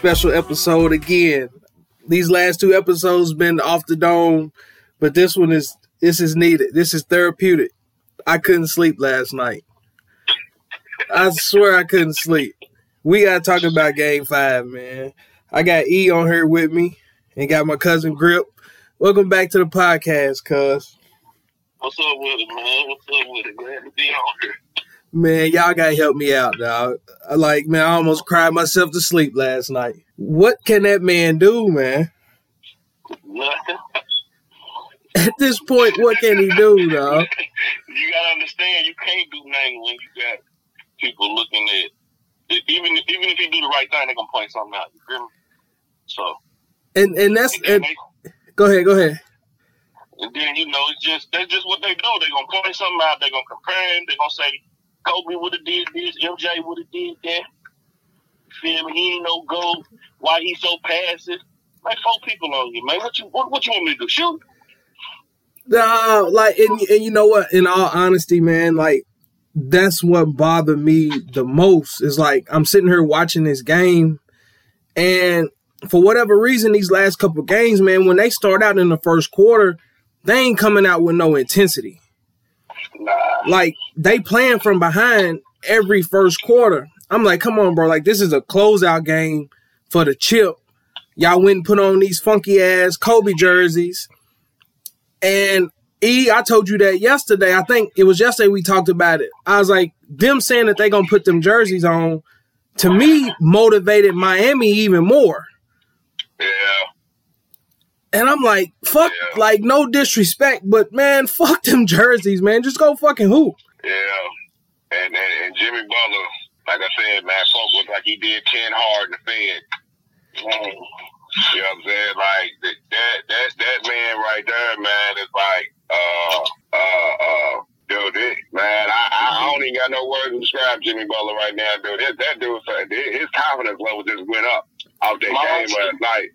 special episode again. These last two episodes been off the dome, but this one is this is needed. This is therapeutic. I couldn't sleep last night. I swear I couldn't sleep. We gotta talk about game five, man. I got E on here with me and got my cousin Grip. Welcome back to the podcast, cuz. What's up with it, man? What's up with it? Glad to be on here. Man, y'all gotta help me out, dog. Like, man, I almost cried myself to sleep last night. What can that man do, man? Nothing. At this point, what can he do, dog? you gotta understand, you can't do nothing when you got people looking at. Even even if you do the right thing, they're gonna point something out. You feel me? So. And and that's And and, they, go ahead, go ahead. and then you know, it's just that's just what they do. They're gonna point something out. They're gonna compare him. They're gonna say Kobe would have did this, MJ would have did that. Feel me? He ain't no go. Why he so passive? Like four people on you, man. What you what, what you want me to do? Shoot? No, like, and, and you know what? In all honesty, man, like, that's what bothered me the most. Is like I'm sitting here watching this game, and for whatever reason, these last couple games, man, when they start out in the first quarter, they ain't coming out with no intensity. Like they playing from behind every first quarter. I'm like, come on, bro. Like this is a closeout game for the chip. Y'all went and put on these funky ass Kobe jerseys. And E, I told you that yesterday. I think it was yesterday we talked about it. I was like, them saying that they gonna put them jerseys on, to me, motivated Miami even more. Yeah. And I'm like, fuck, Yeah. like no disrespect, but man, fuck them jerseys, man. Just go fucking hoop. Yeah, and, and and Jimmy Butler, like I said, man, folk looked like he did ten hard in the Fed. Mm. You know what I'm saying? Like that that that, that man right there, man, is like uh uh uh dude, this, man, I, I don't even got no words to describe Jimmy Butler right now, dude. This, that dude, his confidence level just went up out that game Monster. last night.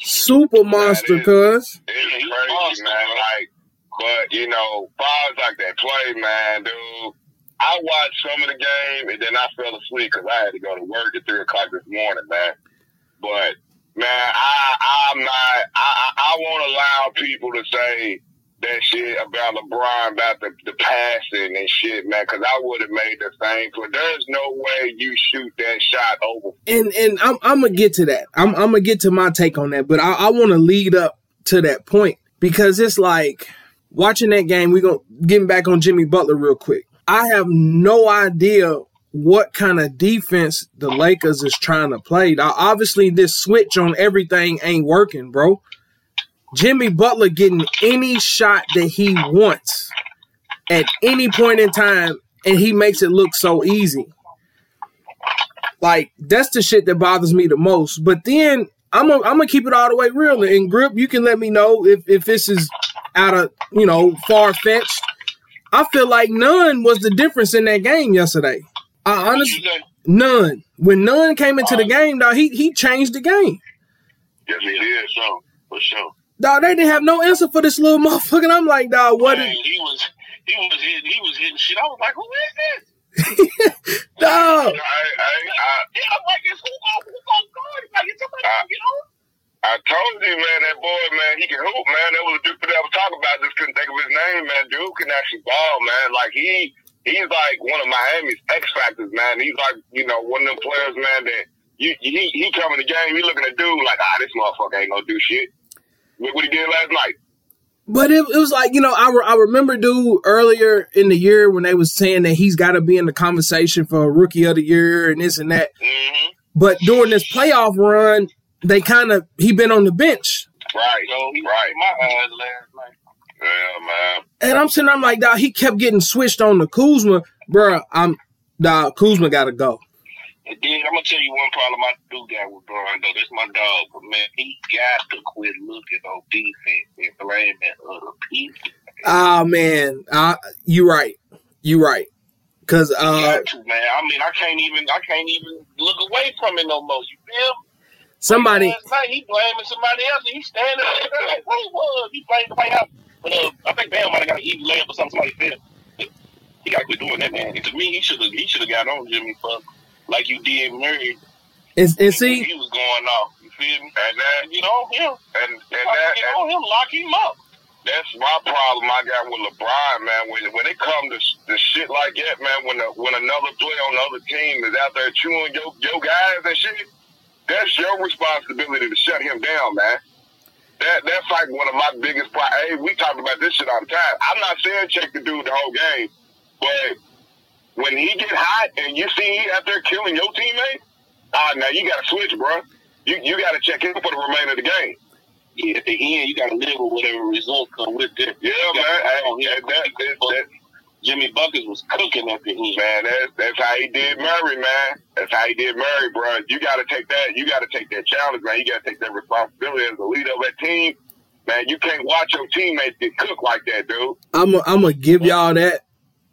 Super monster, cuz. It's crazy, man. Like, but you know, far like that play, man, dude. I watched some of the game and then I fell asleep because I had to go to work at three o'clock this morning, man. But man, I I'm not. I I, I won't allow people to say that shit about LeBron about the, the passing and shit, man. Because I would have made the same. But there's no way you shoot that shot over. And and I'm I'm gonna get to that. I'm I'm gonna get to my take on that, but I, I want to lead up to that point because it's like watching that game. We gonna getting back on Jimmy Butler real quick. I have no idea what kind of defense the Lakers is trying to play. Now, obviously, this switch on everything ain't working, bro. Jimmy Butler getting any shot that he wants at any point in time, and he makes it look so easy. Like that's the shit that bothers me the most. But then I'm gonna I'm gonna keep it all the way real. And grip, you can let me know if if this is out of you know far fetched. I feel like Nunn was the difference in that game yesterday. I honestly Nunn. When Nunn came into the uh, game, dog, he he changed the game. Yes, he did. So for sure. Dog, they didn't have no answer for this little motherfucker. And I'm like, dog, what? Man, Is, he was he was hitting he was hitting shit. I was like, who is this? dog, I, I, I, yeah, I'm like, it's who gon' who gon' guard? him? Like, it's somebody gonna get on. I told you, man, that boy, man, he can hoop, man. That was a dude that I was talking about. Just couldn't think of his name, man. Dude can actually ball, man. Like he, he's like one of Miami's X factors, man. He's like, you know, one of them players, man. That you, he, he come in the game, he looking at dude like, ah, this motherfucker ain't gonna do shit. Look what he did last night. But it, it was like, you know, I, re- I remember, dude, earlier in the year when they was saying that he's got to be in the conversation for rookie of the year and this and that. Mm-hmm. But during this playoff run, they kind of, he been on the bench. Right, So he right. my eyes last night. Yeah, man. And I'm sitting, I'm like, dog, he kept getting switched on to Kuzma. Bruh, I'm, dog, Kuzma got to go. And then I'm gonna tell you one problem I do got with Brian though. That's my dog, but man, he got to quit looking on defense and blaming other people. Ah, man, uh, you right. You right. Cause, uh, got to, man. I mean, I can't even, I can't even look away from it no more. You feel? somebody, night he blaming somebody else, and he standing there like, "What he was? He blamed the White House." But uh, I think Bam might have got an easy layup or something. Somebody fell. He got to quit doing that, man. And to me, he should have, he should have got on Jimmy for like you did Murray And, and see, he was going off. You feel me? And that, You know him. and, and Get that, on him, lock him up. that's my problem I got with LeBron, man. When when it comes to, to shit like that, man, when a, when another player on the other team is out there chewing your your guys and shit, that's your responsibility to shut him down, man. That that's like one of my biggest problems. Hey, we talk about this shit all the time. I'm not saying check the dude the whole game, but when he get hot and you see he out there killing your teammate, ah, now you got to switch, bro. You you got to check him for the remainder of the game. Yeah, at the end, you got to live with whatever results come with it. Yeah, You man. gotta Hey, go on that, that, that, that, Jimmy Buckets was cooking at the end. Man, that's that's how he did Murray, man. That's how he did Murray, bro. You got to take that. You got to take that challenge, man. You got to take that responsibility as the leader of that team, man. You can't watch your teammates get cooked like that, dude. I'm I'm gonna give y'all that,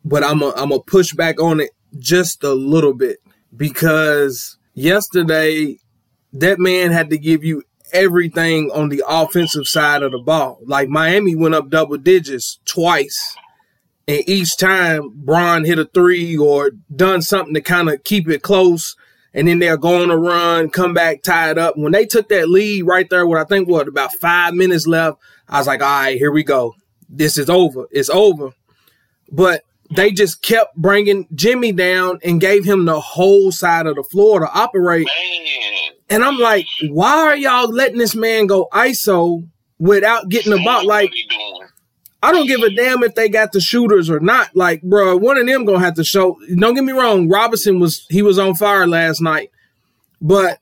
but I'm a, I'm gonna push back on it just a little bit because yesterday that man had to give you everything on the offensive side of the ball. Like Miami went up double digits twice, and each time Bron hit a three or done something to kind of keep it close. And then they're going to run, come back, tie it up. When they took that lead right there, what I think what about five minutes left, I was like, all right, here we go. This is over. It's over. But they just kept bringing Jimmy down and gave him the whole side of the floor to operate. Man, And I'm like, why are y'all letting this man go ISO without getting the ball? Like, what he doing? I don't give a damn if they got the shooters or not. Like, bro, one of them gonna have to show. Don't get me wrong, Robinson was he was on fire last night, but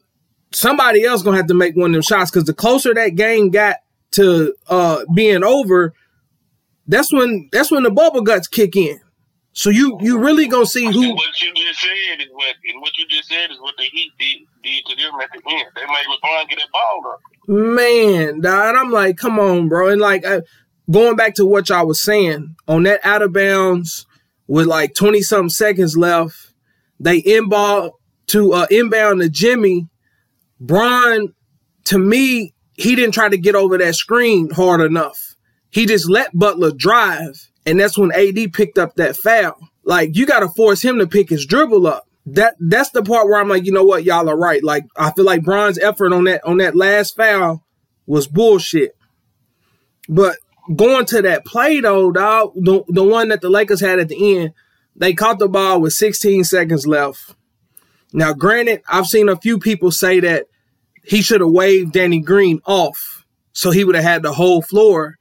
somebody else gonna have to make one of them shots because the closer that game got to uh being over, that's when that's when the bubble guts kick in. So you you really gonna see who what you just said is what, and what you just said is what the Heat did, did to them at the end. They made LeBron get that ball up. man. And I'm like, come on, bro. And like I, going back to what y'all was saying on that out of bounds with like 20 something seconds left, they inbound to uh inbound to Jimmy. Bron, to me, he didn't try to get over that screen hard enough. He just let Butler drive, and that's when AD picked up that foul. Like you got to force him to pick his dribble up. That that's the part where I'm like, you know what, y'all are right. Like I feel like Bron's effort on that on that last foul was bullshit. But going to that play though, dog, the, the one that the Lakers had at the end, they caught the ball with 16 seconds left. Now, granted, I've seen a few people say that he should have waved Danny Green off so he would have had the whole floor.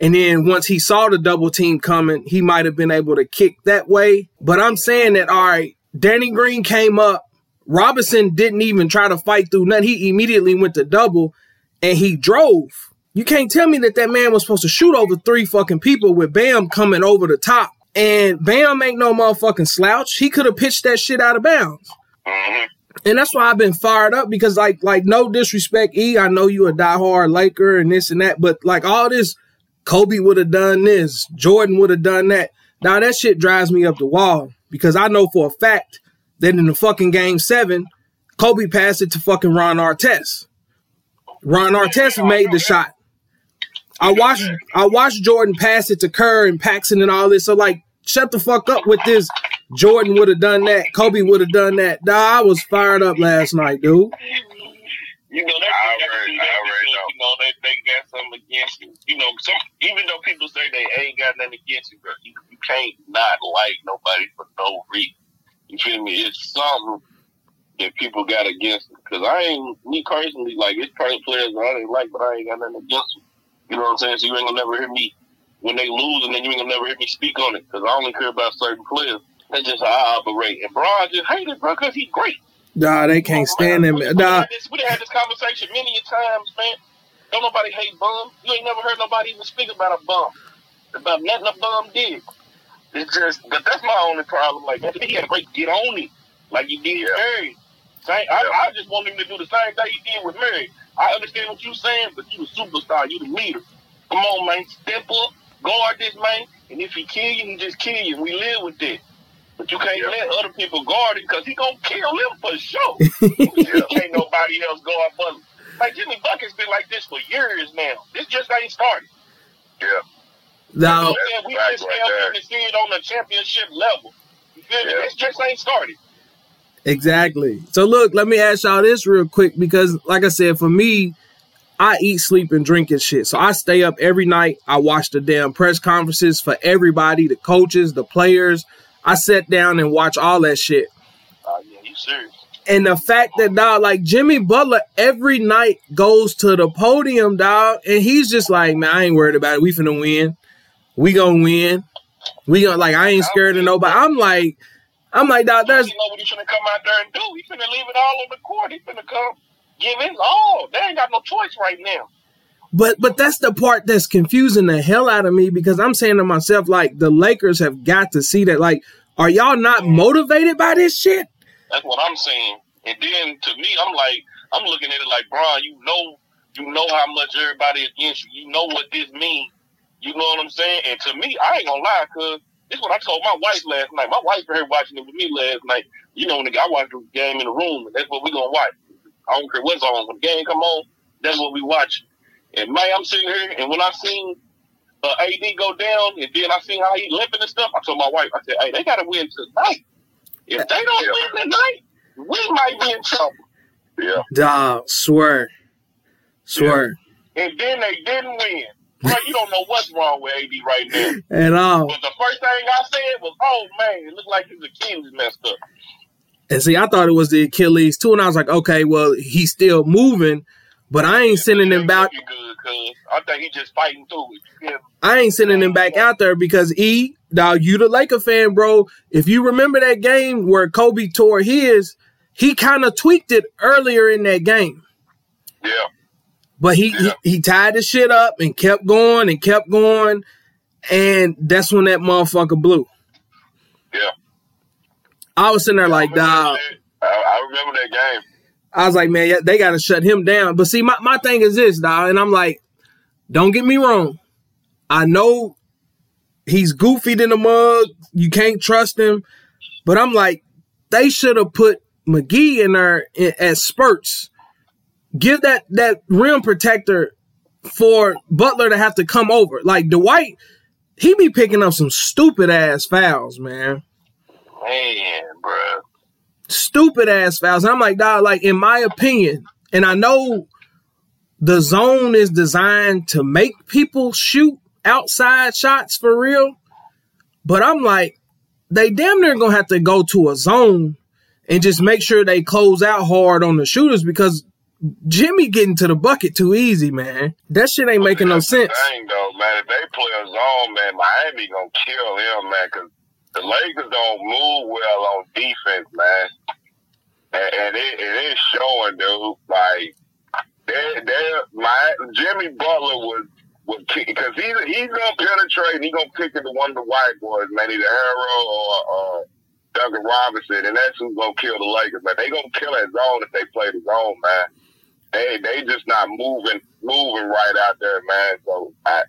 And then once he saw the double team coming, he might have been able to kick that way. But I'm saying that, all right, Danny Green came up. Robinson didn't even try to fight through nothing. He immediately went to double and he drove. You can't tell me that that man was supposed to shoot over three fucking people with Bam coming over the top. And Bam ain't no motherfucking slouch. He could have pitched that shit out of bounds. And that's why I've been fired up because like like no disrespect, E. I know you a diehard Laker and this and that, but like all this, Kobe would have done this, Jordan would have done that. Now that shit drives me up the wall because I know for a fact that in the fucking game seven, Kobe passed it to fucking Ron Artest. Ron Artest made the shot. I watched I watched Jordan pass it to Kerr and Paxson and all this. So like, shut the fuck up with this. Jordan would have done that. Kobe would have done that. Nah, I was fired up last night, dude. You know, they, I they got to already- do I already because, you know, they, they got something against you. You know, some even though people say they ain't got nothing against you, bro, you, you can't not like nobody for no reason. You feel me? It's something that people got against me. Because I ain't, me personally, like, it's certain players that I ain't like, but I ain't got nothing against them. You know what I'm saying? So you ain't gonna never hear me, when they lose, and then you ain't gonna never hear me speak on it. Because I only care about certain players. That's just how I operate. And Bron just hated, bro, because he's great. Nah, they can't stand him. We, we, Nah, had this, we done had this conversation many a times, man. Don't nobody hate bum. You ain't never heard nobody even speak about a bum. About nothing a bum did. It's just, but that's my only problem. Like, man, he had a great get on it. Like you did Murray. Same, I, I just want him to do the same thing he did with Murray. I understand what you're saying, but you the superstar. You the leader. Come on, man. Step up. Guard this, man. And if he kill you, he just kill you. We live with that. But you can't Yeah. let other people guard it because he gonna kill him for sure. Can't nobody else guard for him. Like Jimmy Bucket's been like this for years now. This just ain't started. Yeah. You know now, what I'm we Right, just right now there. getting to see it on the championship level. You feel me? This just ain't started. Exactly. So look, let me ask y'all this real quick because, like I said, for me, I eat, sleep, and drink and shit. So I stay up every night. I watch the damn press conferences for everybody, the coaches, the players. I sat down and watch all that shit. Oh yeah, you serious? And the fact that dog, like Jimmy Butler, every night goes to the podium, dog, and he's just like, man, I ain't worried about it. We finna win. We gonna win. We gonna like, I ain't scared of nobody. I'm like, I'm like, dog, that's. You know what he's finna come out there and do? He's finna leave it all on the court. He's finna come give his all. They ain't got no choice right now. But but that's the part that's confusing the hell out of me because I'm saying to myself, like, the Lakers have got to see that. Like, are y'all not mm-hmm. motivated by this shit? That's what I'm saying. And then to me, I'm like, I'm looking at it like, Brian, you know, you know how much everybody is against you. You know what this means. You know what I'm saying? And to me, I ain't gonna lie, cause this is what I told my wife last night. My wife here watching it with me last night. You know, when I watch the game in the room, and that's what we gonna watch. I don't care what's on. When the game come on, that's what we watch. And man, I'm sitting here, and when I seen uh, AD go down, and then I seen how he limping and stuff, I told my wife, I said, "Hey, they gotta win tonight. If they don't Yeah. win tonight, we might be in trouble." Yeah. Dog, swear. Swear. And then they didn't win. Bro, you don't know what's wrong with AD right now. At all. But the first thing I said was, "Oh man, it looked like his Achilles messed up." And see, I thought it was the Achilles too, and I was like, okay, well, he's still moving, but I ain't sending him back. You good, cuz I think he's just fighting through it. You feel me? I ain't sending him back out there because E, dog, you the Laker fan, bro. If you remember that game where Kobe tore his, he kind of tweaked it earlier in that game. Yeah. But he, Yeah. he he tied the shit up and kept going and kept going, and that's when that motherfucker blew. Yeah. I was sitting there like, I dog. I, I remember that game. I was like, man, they got to shut him down. But see, my, my thing is this, dog, and I'm like, don't get me wrong. I know he's goofy than a mug. You can't trust him. But I'm like, they should have put McGee in there at spurts. Give that that rim protector for Butler to have to come over. Like Dwight, he be picking up some stupid ass fouls, man Man, bro. Stupid ass fouls. And I'm like, dog, like in my opinion, and I know the zone is designed to make people shoot outside shots for real, but I'm like, they damn near gonna have to go to a zone and just make sure they close out hard on the shooters because Jimmy getting to the bucket too easy, man. That shit ain't making no sense. Thing though, man, if they play a zone, man, Miami gonna kill him, man, because the Lakers don't move well on defense, man, and, and it, it is showing, dude. Like, they, they, my Jimmy Butler was was because he's he's gonna penetrate and he's gonna pick into one of the white boys, man, either Herro or uh, Duncan Robinson, and that's who's gonna kill the Lakers, man. They gonna kill that zone if they play the zone, man. They they just not moving moving right out there, man. So I,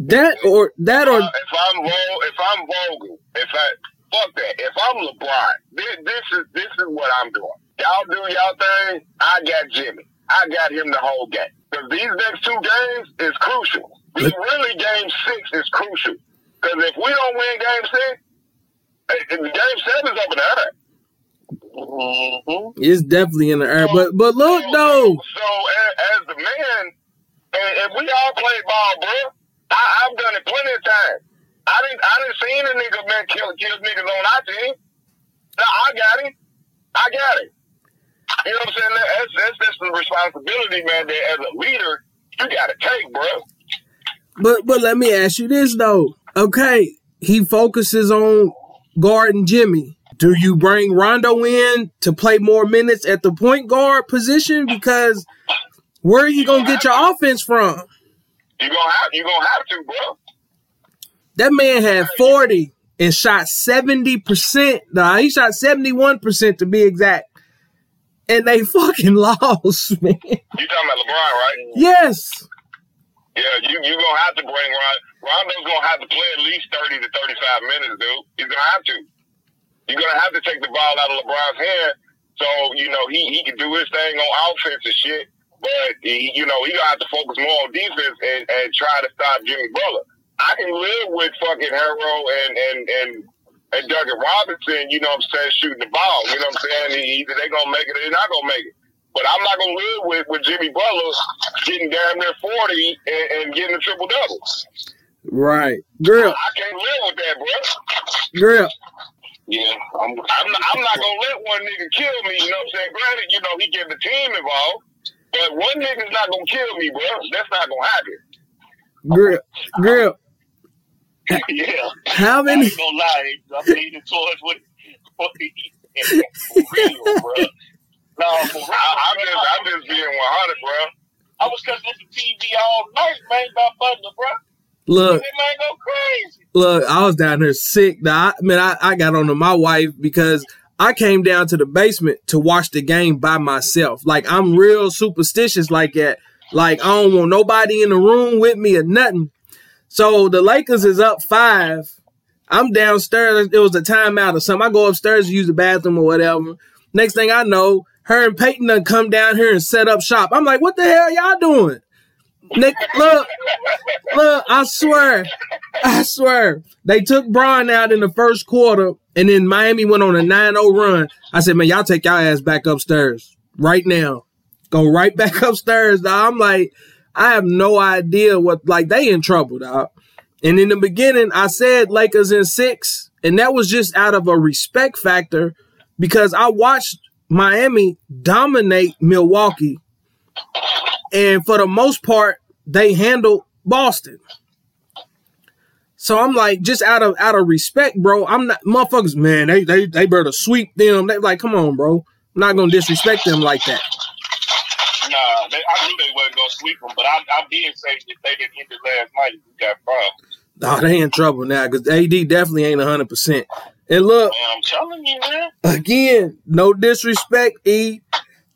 That or that or uh, if I'm if I'm Vogel, if I fuck that, if I'm LeBron, this, this is this is what I'm doing. Y'all do y'all thing. I got Jimmy. I got him the whole game. Because these next two games is crucial. Really, really, game six is crucial. Because if we don't win game six, eh, eh, game seven's up in the air. Mm-hmm. it's definitely in the air. But but look So- though, So, as, as the man, and, and we all play ball, bro. I, I've done it plenty of times. I didn't. I didn't seen a nigga man kill kill niggas on our team. No, I got it. I got it. You know what I'm saying? That's that's, that's the responsibility, man. That as a leader, you got to take, bro. But but let me ask you this though. Okay, he focuses on guarding Jimmy. Do you bring Rondo in to play more minutes at the point guard position? Because where are you gonna get your offense from? You gonna have you gonna have to, bro. That man had 40 and shot 70%. Nah, he shot 71% to be exact. And they fucking lost, man. You talking about LeBron, right? Yes. Yeah, you you gonna have to bring Ron. Rondo's gonna have to play at least thirty to thirty five minutes, dude. He's gonna have to. You're gonna have to take the ball out of LeBron's hand, so you know he he can do his thing on offense and shit. But he, you know he gonna have to focus more on defense and, and try to stop Jimmy Butler. I can live with fucking Herro and and and and Duncan Robinson, you know what I'm saying, shooting the ball. You know what I'm saying? Either they gonna make it or they're not gonna make it. But I'm not gonna live with, with Jimmy Butler getting damn near 40 and, and getting a triple double. Right. Girl. I can't live with that, bro. Girl. Yeah, I'm, I'm not, I'm not gonna let one nigga kill me. You know what I'm saying? Granted, you know he get the team involved, but one nigga's not gonna kill me, bro. That's not gonna happen. Girl, girl. Yeah. How many? I ain't gonna lie. I'm leaning towards what, what he said. For real, bro. No, for real. I, I'm just, I'm just being 100, bro. I was cutting the TV all night, man, about Butler, bro. Look, man go crazy. look, I was down there sick. I, man, I, I got on to my wife because I came down to the basement to watch the game by myself. Like I'm real superstitious like that. Like I don't want nobody in the room with me or nothing. So the Lakers is up five. I'm downstairs. It was a timeout or something. I go upstairs to use the bathroom or whatever. Next thing I know, her and Peyton done come down here and set up shop. I'm like, what the hell y'all doing? Nick, look, look, I swear, I swear. They took Bron out in the first quarter, and then Miami went on a 9-0 run. I said, man, y'all take y'all ass back upstairs right now. Go right back upstairs. I'm like, I have no idea what, like, they in trouble, dog. And in the beginning, I said Lakers in six, and that was just out of a respect factor because I watched Miami dominate Milwaukee. And for the most part, they handled Boston. So I'm like, just out of out of respect, bro. I'm not motherfuckers, man. They they they better sweep them. They like, come on, bro. I'm not gonna disrespect them like that. Nah, they, I knew they sweep them, but I, I did say that they didn't end it last night. We got problems. Oh, they in trouble now because AD definitely ain't hundred percent. And look, Man, I'm telling you, man. again, no disrespect, E.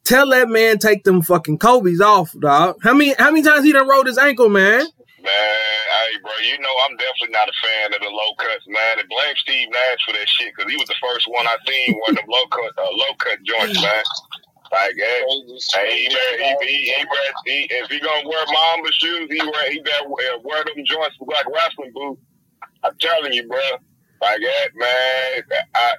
Tell that man take them fucking Kobe's off, dog. How many how many times he done rolled his ankle, man? Man, hey, bro, you know I'm definitely not a fan of the low cuts, man. And blame Steve Nash for that shit because he was the first one I seen one of them low cut, uh, low cut joints, man. Like, hey, hey, he, better, he, he, he, better, he, if he gonna wear Mamba shoes, he wear, he better wear, wear them joints like wrestling boots. I'm telling you, bro. Like that, man. I,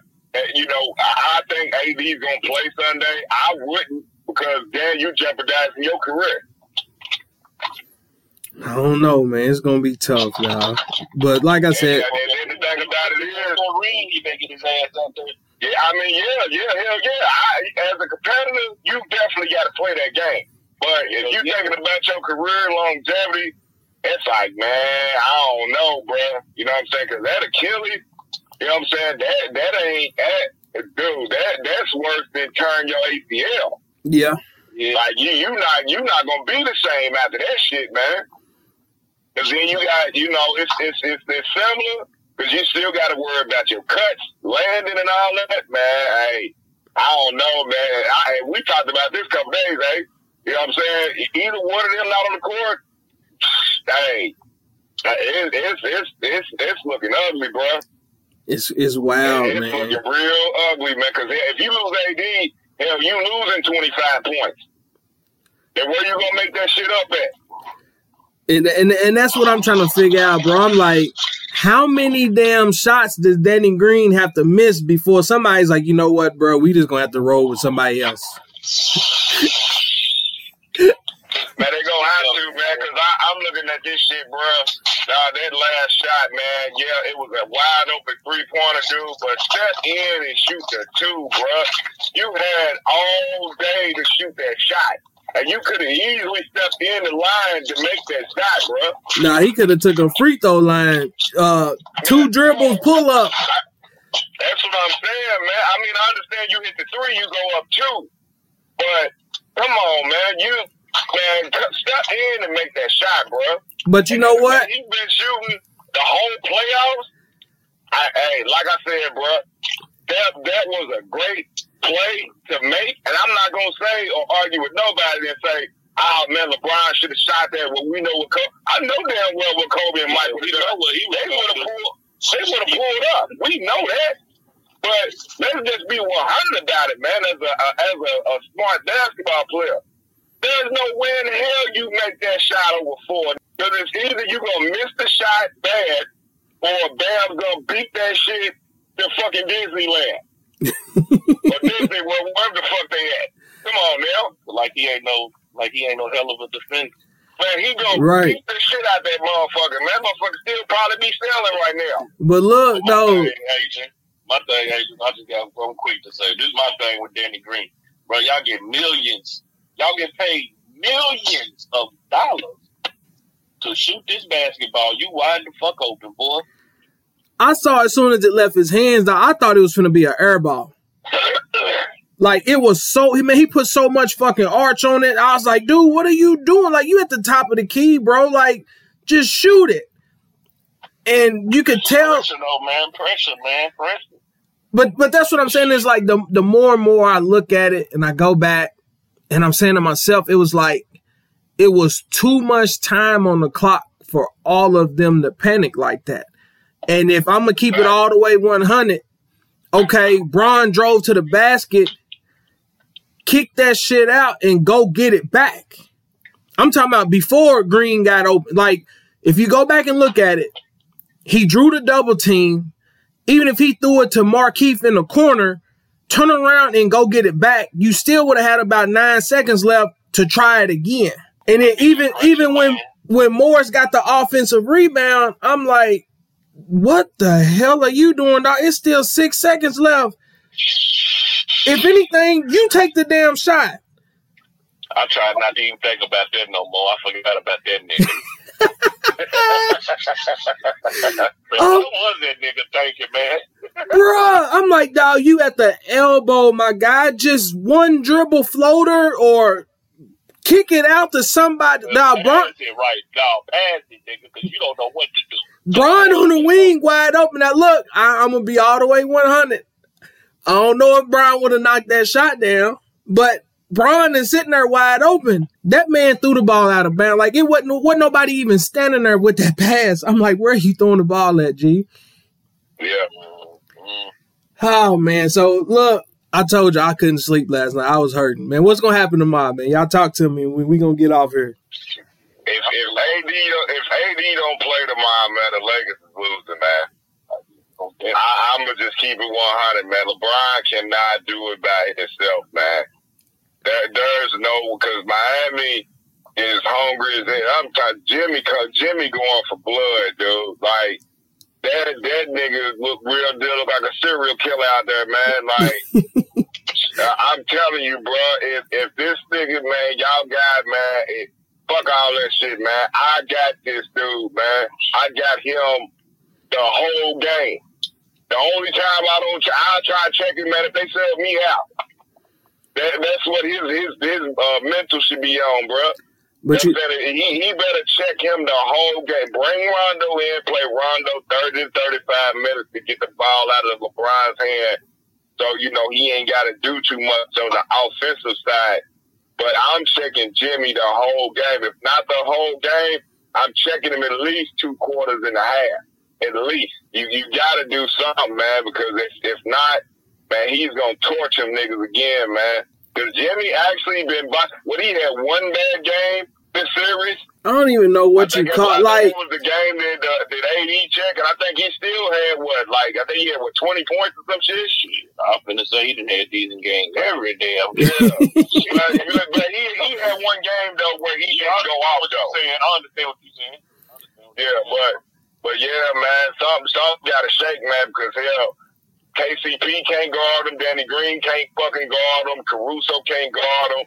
you know, I, I think AD's gonna play Sunday. I wouldn't because then you jeopardizing your career. I don't know, man. It's gonna be tough, y'all. But like I said, And, and, and the thing about it is, Reed, he making his ass out there. Yeah, I mean, yeah, yeah, hell yeah. I, as a competitor, you definitely got to play that game. But if you're thinking about your career longevity, it's like, man, I don't know, bro. You know what I'm saying? Because that Achilles, you know what I'm saying? That that ain't that, dude. That that's worse than turn your ACL. yeah, Like you, you not you not gonna be the same after that shit, man. Cause then you got, you know, it's it's it's, it's similar, cause you still got to worry about your cuts, landing, and all that, man. Hey, I don't know, man. I, we talked about this a couple days, hey. You know what I'm saying? Either one of them not on the court, hey, uh, it, it's it's it's it's looking ugly, bro. it's it's wild, it's man. looking real ugly, man. Cause if you lose AD, hell, you losing 25 points. Then where you gonna make that shit up at? And, and and that's what I'm trying to figure out, bro. I'm like, how many damn shots does Danny Green have to miss before somebody's like, you know what, bro? We just gonna have to roll with somebody else. Man, they gonna have to, man, because I'm looking at this shit, bro. Nah, that last shot, man, yeah, it was a wide open three pointer, dude, but step in and shoot the two, bro. You had all day to shoot that shot. And you could have easily stepped in the line to make that shot, bro. Now he could have took a free throw line, uh, two dribbles, pull up. That's what I'm saying, man. I mean, I understand you hit the three, you go up two. But come on, man. You man, step in and make that shot, bro. But you know what? He's been shooting the whole playoffs. I, hey, like I said, bro, that that was a great play to make, and I'm not gonna say or argue with nobody and say, "Oh man, LeBron should have shot that." Well, we know what Kobe. I know damn well what Kobe and Michael We did. know what he was They would gonna have pulled. They would have pulled up. We know that. But let's just be 100 about it, man. As a, a as a, a smart basketball player, there's no way in hell you make that shot over four. Because it's either you're gonna miss the shot bad, or Bam's gonna beat that shit than fucking Disneyland. or Disney, wherever the fuck they at. Come on now. Like he ain't no, like he ain't no hell of a defender. Man, he gonna Right. beat the shit out that motherfucker. Man, that motherfucker still probably be selling right now. But look, My though, thing, Agent, my thing, Agent, I just got one quick to say. This is my thing with Danny Green. Bro, y'all get millions. Y'all get paid millions of dollars to shoot this basketball. You wide the fuck open, boy. I saw as soon as it left his hands, though, I thought it was gonna be an air ball. Like it was so, he man, he put so much fucking arch on it. I was like, dude, what are you doing? Like you at the top of the key, bro. Like just shoot it. And you could tell, Pressure, though, man. Pressure, man. Pressure. but but that's what I'm saying is like the the more and more I look at it and I go back and I'm saying to myself, it was like it was too much time on the clock for all of them to panic like that. And if I'm gonna keep it all the way 100, okay, Bron drove to the basket, kick that shit out, and go get it back. I'm talking about before Green got open. Like, if you go back and look at it, he drew the double team. Even if he threw it to Markieff in the corner, turn around and go get it back, you still would have had about nine seconds left to try it again. And then even even when when Morris got the offensive rebound, I'm like, what the hell are you doing, dog? It's still six seconds left. If anything, you take the damn shot. I tried not to even think about that no more. I forgot about that nigga. Man, Oh. what was that nigga thinking, man? Bruh, I'm like, dog, you at the elbow, my guy. Just one dribble floater or kick it out to somebody. Now, Bron, Pass it right now. Pass it, nigga, because you don't know what to do. Bron on the wing wide open. Now, look, I, I'm going to be all the way 100. I don't know if Brian would have knocked that shot down, but Bron is sitting there wide open. That man threw the ball out of bounds. Like it wasn't, wasn't nobody even standing there with that pass. I'm like, where are you throwing the ball at, G? Yeah. Mm, Oh man. So look, I told you I couldn't sleep last night. I was hurting. Man, what's gonna happen tomorrow, man? Y'all talk to me. We, we gonna get off here. If if AD don't, if AD don't play tomorrow, man, the Lakers is losing, man. I, I'm gonna just keep it 100, man. LeBron cannot do it by himself, man. There, there's no because Miami is hungry as hell. I'm talking Jimmy, cause Jimmy going for blood, dude. Like that, that nigga look real deal look like a serial killer out there, man. Like I'm telling you, bro, if if this nigga, man, y'all got man, it, fuck all that shit, man. I got this dude, man. I got him the whole game. The only time I don't, I'll try to check him, man. If they sell me out, that, that's what his his his uh, mental should be on, bro. But you, better, he, he better check him the whole game. Bring Rondo in, play Rondo 30 to 35 minutes to get the ball out of LeBron's hand. So, you know, he ain't got to do too much on the offensive side. But I'm checking Jimmy the whole game. If not the whole game, I'm checking him at least two quarters and a half. At least. You you got to do something, man, because if, if not, man, he's to torch them niggas again, man. Because Jimmy actually been, by, what he had one bad game this series. I don't even know what you think it- call I think like. it was the game that uh, that AD check, and I think he still had what, like I think he had what twenty points or some shit. shit. I'm finna say he didn't have decent games every damn Yeah, game. but, but- but he he had one game though where he Yeah, I didn't go understand out what you're though. saying. I understand what you're saying. Understand what you're Yeah, but but yeah, man, something something got to shake, man, because hell, KCP can't guard him, Danny Green can't fucking guard him, Caruso can't guard him.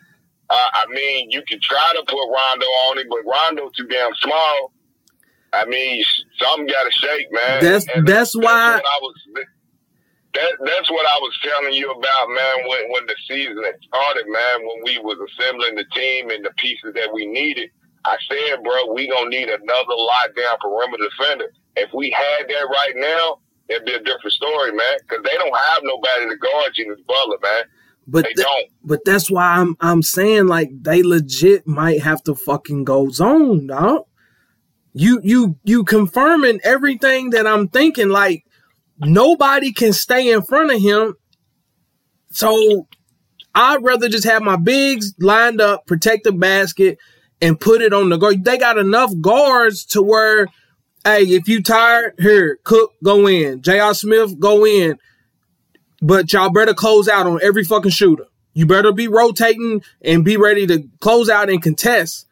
Uh, I mean, you can try to put Rondo on him, but Rondo too damn small. I mean, something got to shake, man. That's And that's why what I was. That that's what I was telling you about, man. When when the season had started, man, when we was assembling the team and the pieces that we needed, I said, bro, we gonna need another lockdown perimeter defender. If we had that right now, it'd be a different story, man. Because they don't have nobody to guard Jimmy Butler, man. But th- but that's why I'm I'm saying like they legit might have to fucking go zone, dog. You you you confirming everything that I'm thinking. Like nobody can stay in front of him. So I'd rather just have my bigs lined up, protect the basket, and put it on the guard. They got enough guards to where hey, if you tired, here, Cook, go in. J.R. Smith, go in. But y'all better close out on every fucking shooter. You better be rotating and be ready to close out and contest.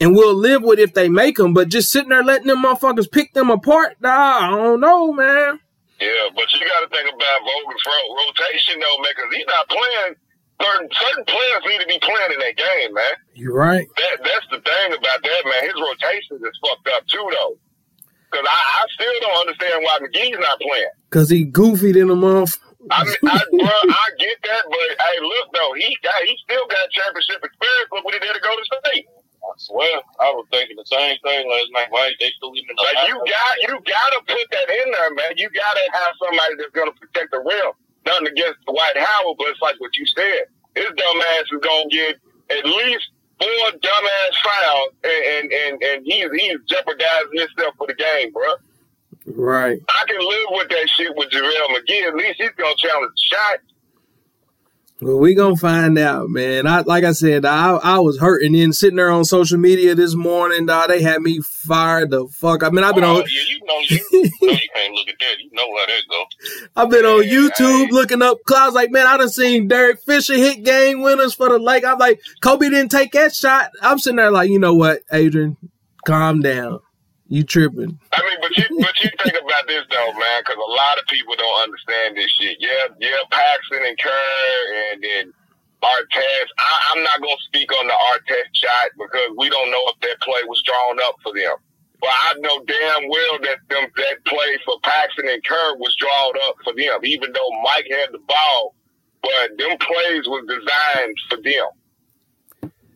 And we'll live with if they make them. But just sitting there letting them motherfuckers pick them apart, nah, I don't know, man. Yeah, but you got to think about Vogel's rotation though, man, because he's not playing. Certain certain players need to be playing in that game, man. You're right. That that's the thing about that, man. His rotations is fucked up too, though. Because I, I still don't understand why McGee's not playing. Cause he goofy in a month. I mean, I, bro, I get that, but hey, look though, he got he still got championship experience. Look what he did to Golden State. I swear, I was thinking the same thing last night. Why they him in Like you got you gotta put that in there, man. You gotta have somebody that's gonna protect the rim. Nothing against Dwight Howard, but it's like what you said. His dumbass is gonna get at least four dumbass fouls, and and and, and he's he's jeopardizing himself for the game, bro. Right. I can live with that shit with JaVale McGee. At least he's gonna challenge the shot. Well, we gonna find out, man. I like I said, I I was hurting in sitting there on social media this morning. Dog, they had me fired the fuck. I mean, I've been oh, on yeah, you know you, you know you can't look at that. You know how that go. I've been on YouTube I- looking up. Cause I was like, man, I done seen Derek Fisher hit game winners for the Lake. I'm like, Kobe didn't take that shot. I'm sitting there like, you know what, Adrian, calm down. You tripping? I mean, but you but you think about this though, man, because a lot of people don't understand this shit. Yeah, yeah, Paxson and Kerr and then Artest. I, I'm not gonna speak on the Artest shot because we don't know if that play was drawn up for them. But I know damn well that them that play for Paxson and Kerr was drawn up for them, even though Mike had the ball. But them plays was designed for them.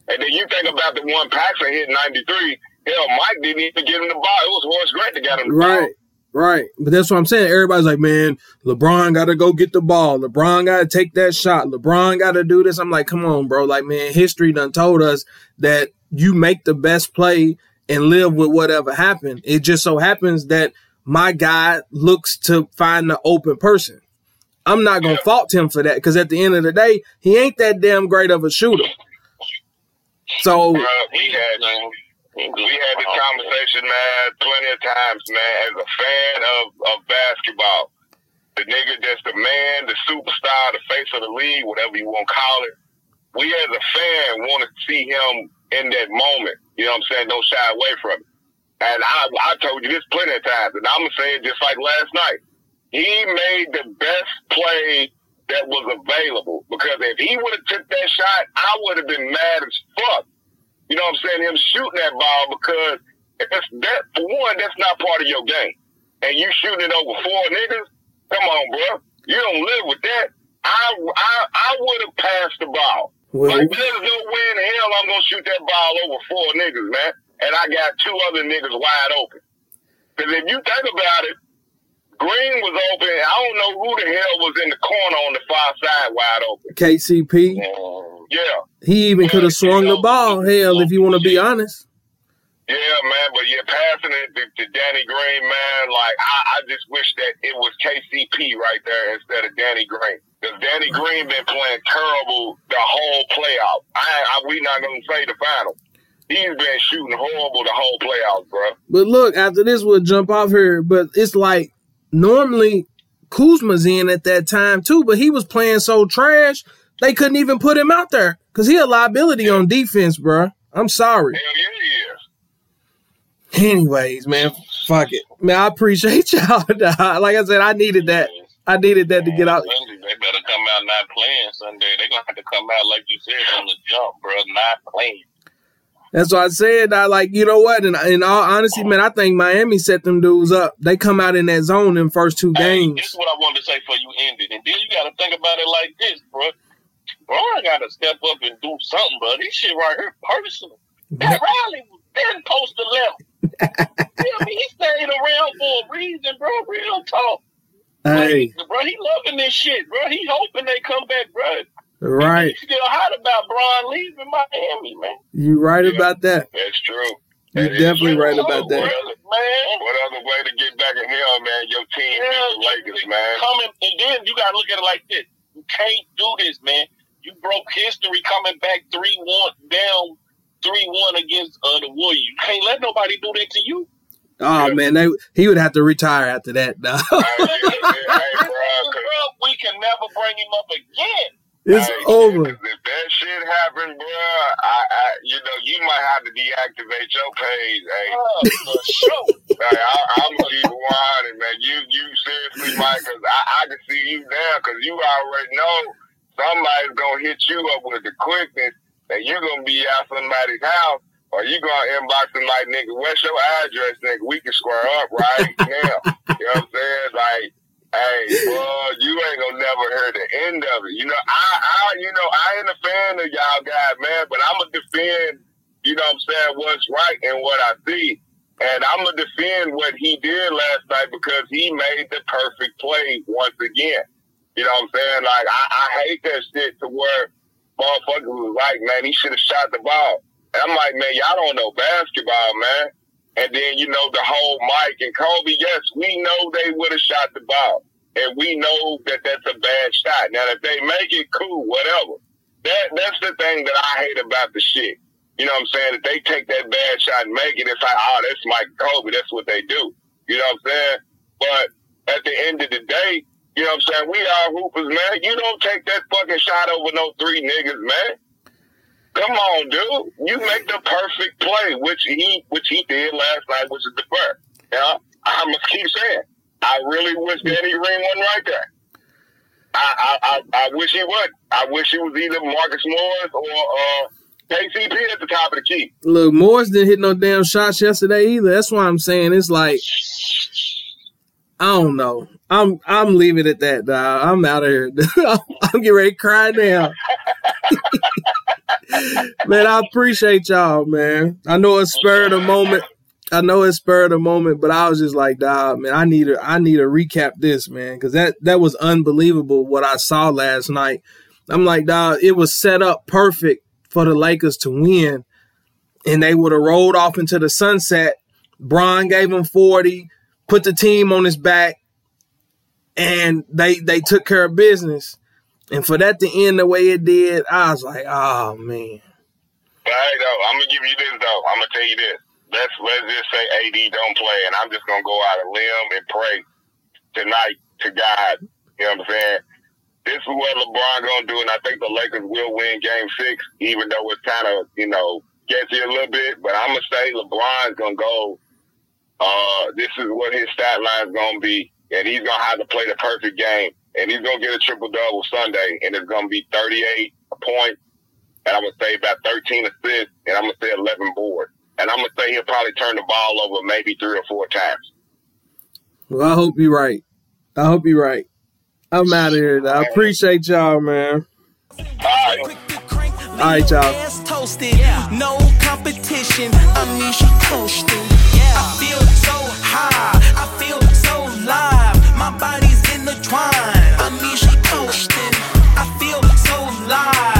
And then you think about the one Paxson hit 93. Hell, Mike didn't even give him the ball. It was Horace Grant that got him the ball. Right, right. But that's what I'm saying. Everybody's like, man, LeBron got to go get the ball. LeBron got to take that shot. LeBron got to do this. I'm like, come on, bro. Like, man, history done told us that you make the best play and live with whatever happened. It just so happens that my guy looks to find the open person. I'm not gonna Yeah. fault him for that because at the end of the day, he ain't that damn great of a shooter. So Bro, we had we had this oh, conversation, man, plenty of times, man. As a fan of, of basketball, the nigga that's the man, the superstar, the face of the league, whatever you want to call it. We as a fan want to see him in that moment. You know what I'm saying? Don't shy away from it. And I, I told you this plenty of times, and I'm gonna say it just like last night. He made the best play that was available because if he would have took that shot, I would have been mad as fuck. You know what I'm saying? Him shooting that ball because if it's that for one, that's not part of your game. And you shooting it over four niggas? Come on, bro. You don't live with that. I I I would have passed the ball. well, Like there's no way in hell I'm gonna shoot that ball over four niggas, man. And I got two other niggas wide open. Because if you think about it, Was open. I don't know who the hell was in the corner on the far side wide open. KCP, Yeah. he even could have swung the ball. Hell, if you want to be honest. Yeah, man, but you're passing it to, to Danny Green, man. Like, I, I just wish that it was KCP right there instead of Danny Green. Because Danny Green been playing terrible the whole playoff. I, I we not gonna say the final. He's been shooting horrible the whole playoffs, bro. But look, after this, we'll jump off here. But it's like normally Kuzma's in at that time too, but he was playing so trash they couldn't even put him out there because he a liability on defense, bro. I'm sorry. Hell yeah, is. Anyways, man, fuck it, man. I appreciate y'all. like I said, I needed that. I needed that to get out. Sunday, they better come out not playing Sunday. They're gonna have to come out like you said from the jump, bro, not playing. That's what I said. I like, you know what? And in all honesty, man, I think Miami set them dudes up. They come out in that zone in first two Hey, games. this is what I wanted to say for you ended. And then you gotta think about it like this, bro. Bro, I gotta step up and do something, bro. This shit right here personal. That Riley was been post to left. yeah, I mean, he staying around for a reason, bro. Real talk. Hey, Like, bro, he loving this shit, bro. He hoping they come back, bro. right. He still hot about Bron leaving Miami, man. You right Yeah. about that. That's true. You That is definitely true. right about that. Really, man. What other way to get back in hell, man? Your team Yeah, the Lakers, man. Coming, and then you gotta look at it like this. You can't do this, man. You broke history coming back three one down three one against uh, the Warriors. You can't let nobody do that to you. Oh Yeah. man, they, he would have to retire after that. Dog. Hey, yeah, yeah, hey, bro, 'cause- we can never bring him up again. It's Hey, over. If that shit happened, bro, I, I, you know, you might have to deactivate your page. Hey, Uh, for sure. hey I, I'm gonna keep it man. You, you seriously, Mike, because I, I can see you now, because you already know somebody's gonna hit you up with the quickness, and you're gonna be at somebody's house. Or you gonna inbox them like, nigga, what's your address, nigga? We can square up right now. you know what I'm saying? Like, Hey, boy, you ain't gonna never hear the end of it. You know, I, I, you know, I ain't a fan of y'all guys, man, but I'm gonna defend, you know what I'm saying, what's right and what I see. And I'm gonna defend what he did last night because he made the perfect play once again. You know what I'm saying? Like, I, I hate that shit to where motherfuckers was like, man, he should have shot the ball. And I'm like, man, y'all don't know basketball, man. And then, you know, the whole Mike and Kobe, yes, we know they would have shot the ball. And we know that that's a bad shot. Now, if they make it, cool, whatever. That That's the thing that I hate about the shit. You know what I'm saying? If they take that bad shot and make it, it's like, oh, that's Mike Kobe. That's what they do. You know what I'm saying? But at the end of the day, you know what I'm saying? We are hoopers, man. You don't take that fucking shot over no three niggas, man. Come on, dude. You make the perfect play, which he which he did last night, which is the first. Know, I must keep saying. I really wish Danny Green wasn't right there. I, I, I, I wish he would. I wish he was either Marcus Morris or uh, KCP at the top of the key. Look, Morris didn't hit no damn shots yesterday either. That's why I'm saying it's like I don't know. I'm I'm leaving it at that, dog. I'm out of here. I'm getting ready to cry now. man, I appreciate y'all, man. I know it spurred a moment. I know it spurred a moment, but I was just like, dog, man, I need to I need to recap this, man, because that that was unbelievable what I saw last night. I'm like, dog, it was set up perfect for the Lakers to win, and they would have rolled off into the sunset. Bron gave him 40, put the team on his back, and they they took care of business. And for that to end the way it did, I was like, oh man. But hey, though, I'm gonna give you this though. I'm gonna tell you this. Let's let's just say AD don't play, and I'm just gonna go out a limb and pray tonight to God. You know what I'm saying? This is what LeBron gonna do, and I think the Lakers will win Game Six, even though it's kind of you know gets you a little bit. But I'm gonna say LeBron's gonna go. Uh, this is what his stat line's gonna be, and he's gonna have to play the perfect game, and he's gonna get a triple double Sunday, and it's gonna be 38 points and I'm gonna say about 13 assists, and I'm gonna say 11 boards, and I'm gonna say he'll probably turn the ball over maybe three or four times. Well, I hope you're right. I hope you're right. I'm out of here. I appreciate y'all, man. All right. All right, y'all. Ass toasted, no competition. Amnesia coasting. I feel so high, I feel so live. My body alive.